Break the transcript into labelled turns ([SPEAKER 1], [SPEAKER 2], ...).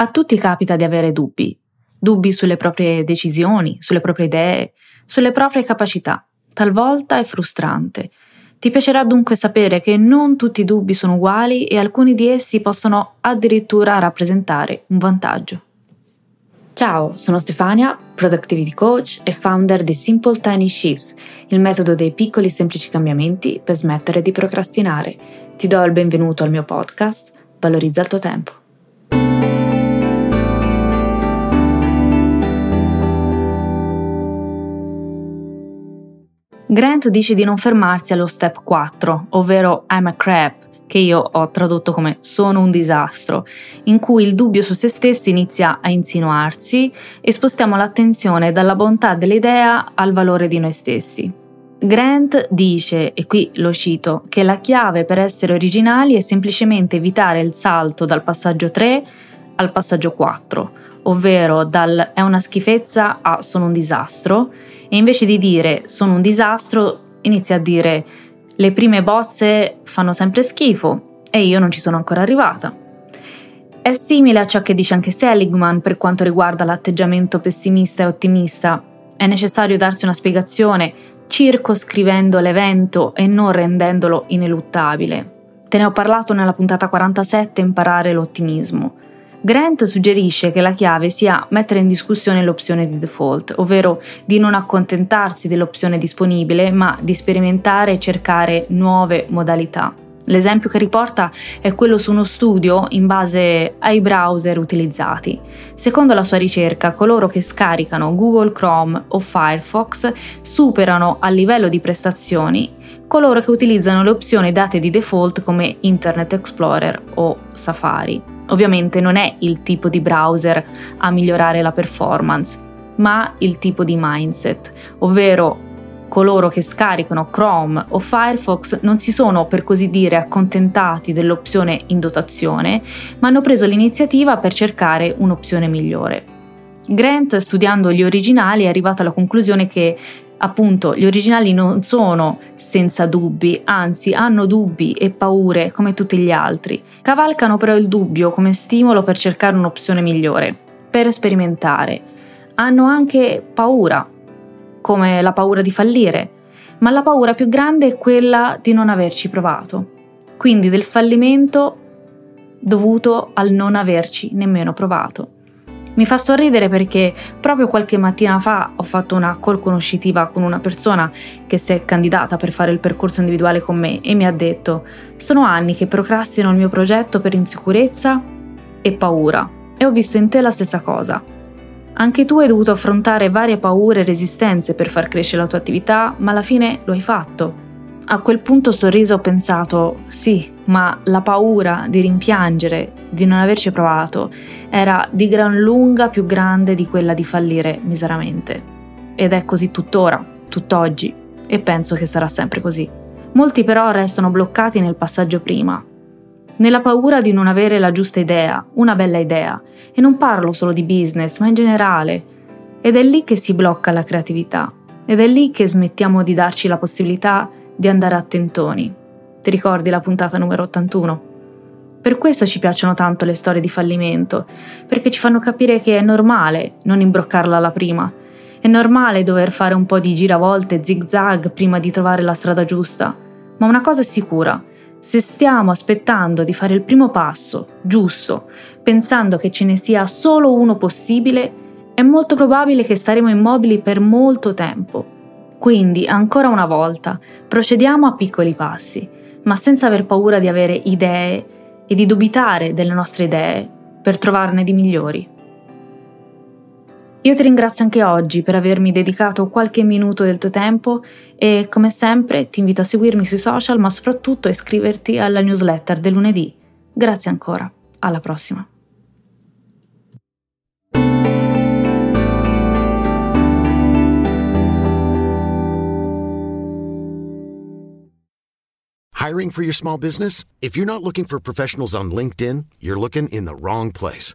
[SPEAKER 1] A tutti capita di avere dubbi, dubbi sulle proprie decisioni, sulle proprie idee, sulle proprie capacità. Talvolta è frustrante. Ti piacerà dunque sapere che non tutti i dubbi sono uguali e alcuni di essi possono addirittura rappresentare un vantaggio. Ciao, sono Stefania, Productivity Coach e founder di Simple Tiny Shifts, il metodo dei piccoli semplici cambiamenti per smettere di procrastinare. Ti do il benvenuto al mio podcast, Valorizza il tuo tempo. Grant dice di non fermarsi allo step 4, ovvero I'm a crap, che io ho tradotto come sono un disastro, in cui il dubbio su se stessi inizia a insinuarsi e spostiamo l'attenzione dalla bontà dell'idea al valore di noi stessi. Grant dice, e qui lo cito, che la chiave per essere originali è semplicemente evitare il salto dal passaggio 3 al passaggio 4, ovvero dal è una schifezza a sono un disastro, e invece di dire sono un disastro inizia a dire le prime bozze fanno sempre schifo e io non ci sono ancora arrivata. È simile a ciò che dice anche Seligman per quanto riguarda l'atteggiamento pessimista e ottimista. È necessario darsi una spiegazione circoscrivendo l'evento e non rendendolo ineluttabile. Te ne ho parlato nella puntata 47 Imparare l'ottimismo. Grant suggerisce che la chiave sia mettere in discussione l'opzione di default, ovvero di non accontentarsi dell'opzione disponibile, ma di sperimentare e cercare nuove modalità. L'esempio che riporta è quello su uno studio in base ai browser utilizzati. Secondo la sua ricerca, coloro che scaricano Google Chrome o Firefox superano a livello di prestazioni coloro che utilizzano le opzioni date di default come Internet Explorer o Safari. Ovviamente non è il tipo di browser a migliorare la performance, ma il tipo di mindset, ovvero coloro che scaricano Chrome o Firefox non si sono per così dire accontentati dell'opzione in dotazione, ma hanno preso l'iniziativa per cercare un'opzione migliore. Grant, studiando gli originali, è arrivato alla conclusione che appunto gli originali non sono senza dubbi, anzi hanno dubbi e paure come tutti gli altri. Cavalcano però il dubbio come stimolo per cercare un'opzione migliore, per sperimentare. Hanno anche paura, come la paura di fallire, ma la paura più grande è quella di non averci provato, quindi del fallimento dovuto al non averci nemmeno provato. Mi fa sorridere perché proprio qualche mattina fa ho fatto una call conoscitiva con una persona che si è candidata per fare il percorso individuale con me e mi ha detto sono anni che procrastino il mio progetto per insicurezza e paura e ho visto in te la stessa cosa. Anche tu hai dovuto affrontare varie paure e resistenze per far crescere la tua attività, ma alla fine lo hai fatto. A quel punto sorriso ho pensato, sì, ma la paura di rimpiangere, di non averci provato, era di gran lunga più grande di quella di fallire miseramente. Ed è così tuttora, tutt'oggi, e penso che sarà sempre così. Molti però restano bloccati nel passaggio prima, nella paura di non avere la giusta idea, una bella idea, e non parlo solo di business, ma in generale. Ed è lì che si blocca la creatività, ed è lì che smettiamo di darci la possibilità di andare a tentoni. Ti ricordi la puntata numero 81? Per questo ci piacciono tanto le storie di fallimento, perché ci fanno capire che è normale non imbroccarla alla prima. È normale dover fare un po' di giravolte, zig zag prima di trovare la strada giusta. Ma una cosa è sicura, se stiamo aspettando di fare il primo passo, giusto, pensando che ce ne sia solo uno possibile, è molto probabile che staremo immobili per molto tempo quindi, ancora una volta, procediamo a piccoli passi, ma senza aver paura di avere idee e di dubitare delle nostre idee per trovarne di migliori. Io ti ringrazio anche oggi per avermi dedicato qualche minuto del tuo tempo e come sempre ti invito a seguirmi sui social ma soprattutto a iscriverti alla newsletter del lunedì. Grazie ancora, alla prossima.
[SPEAKER 2] Hiring for your small business? If you're not looking for professionals on LinkedIn, you're looking in the wrong place.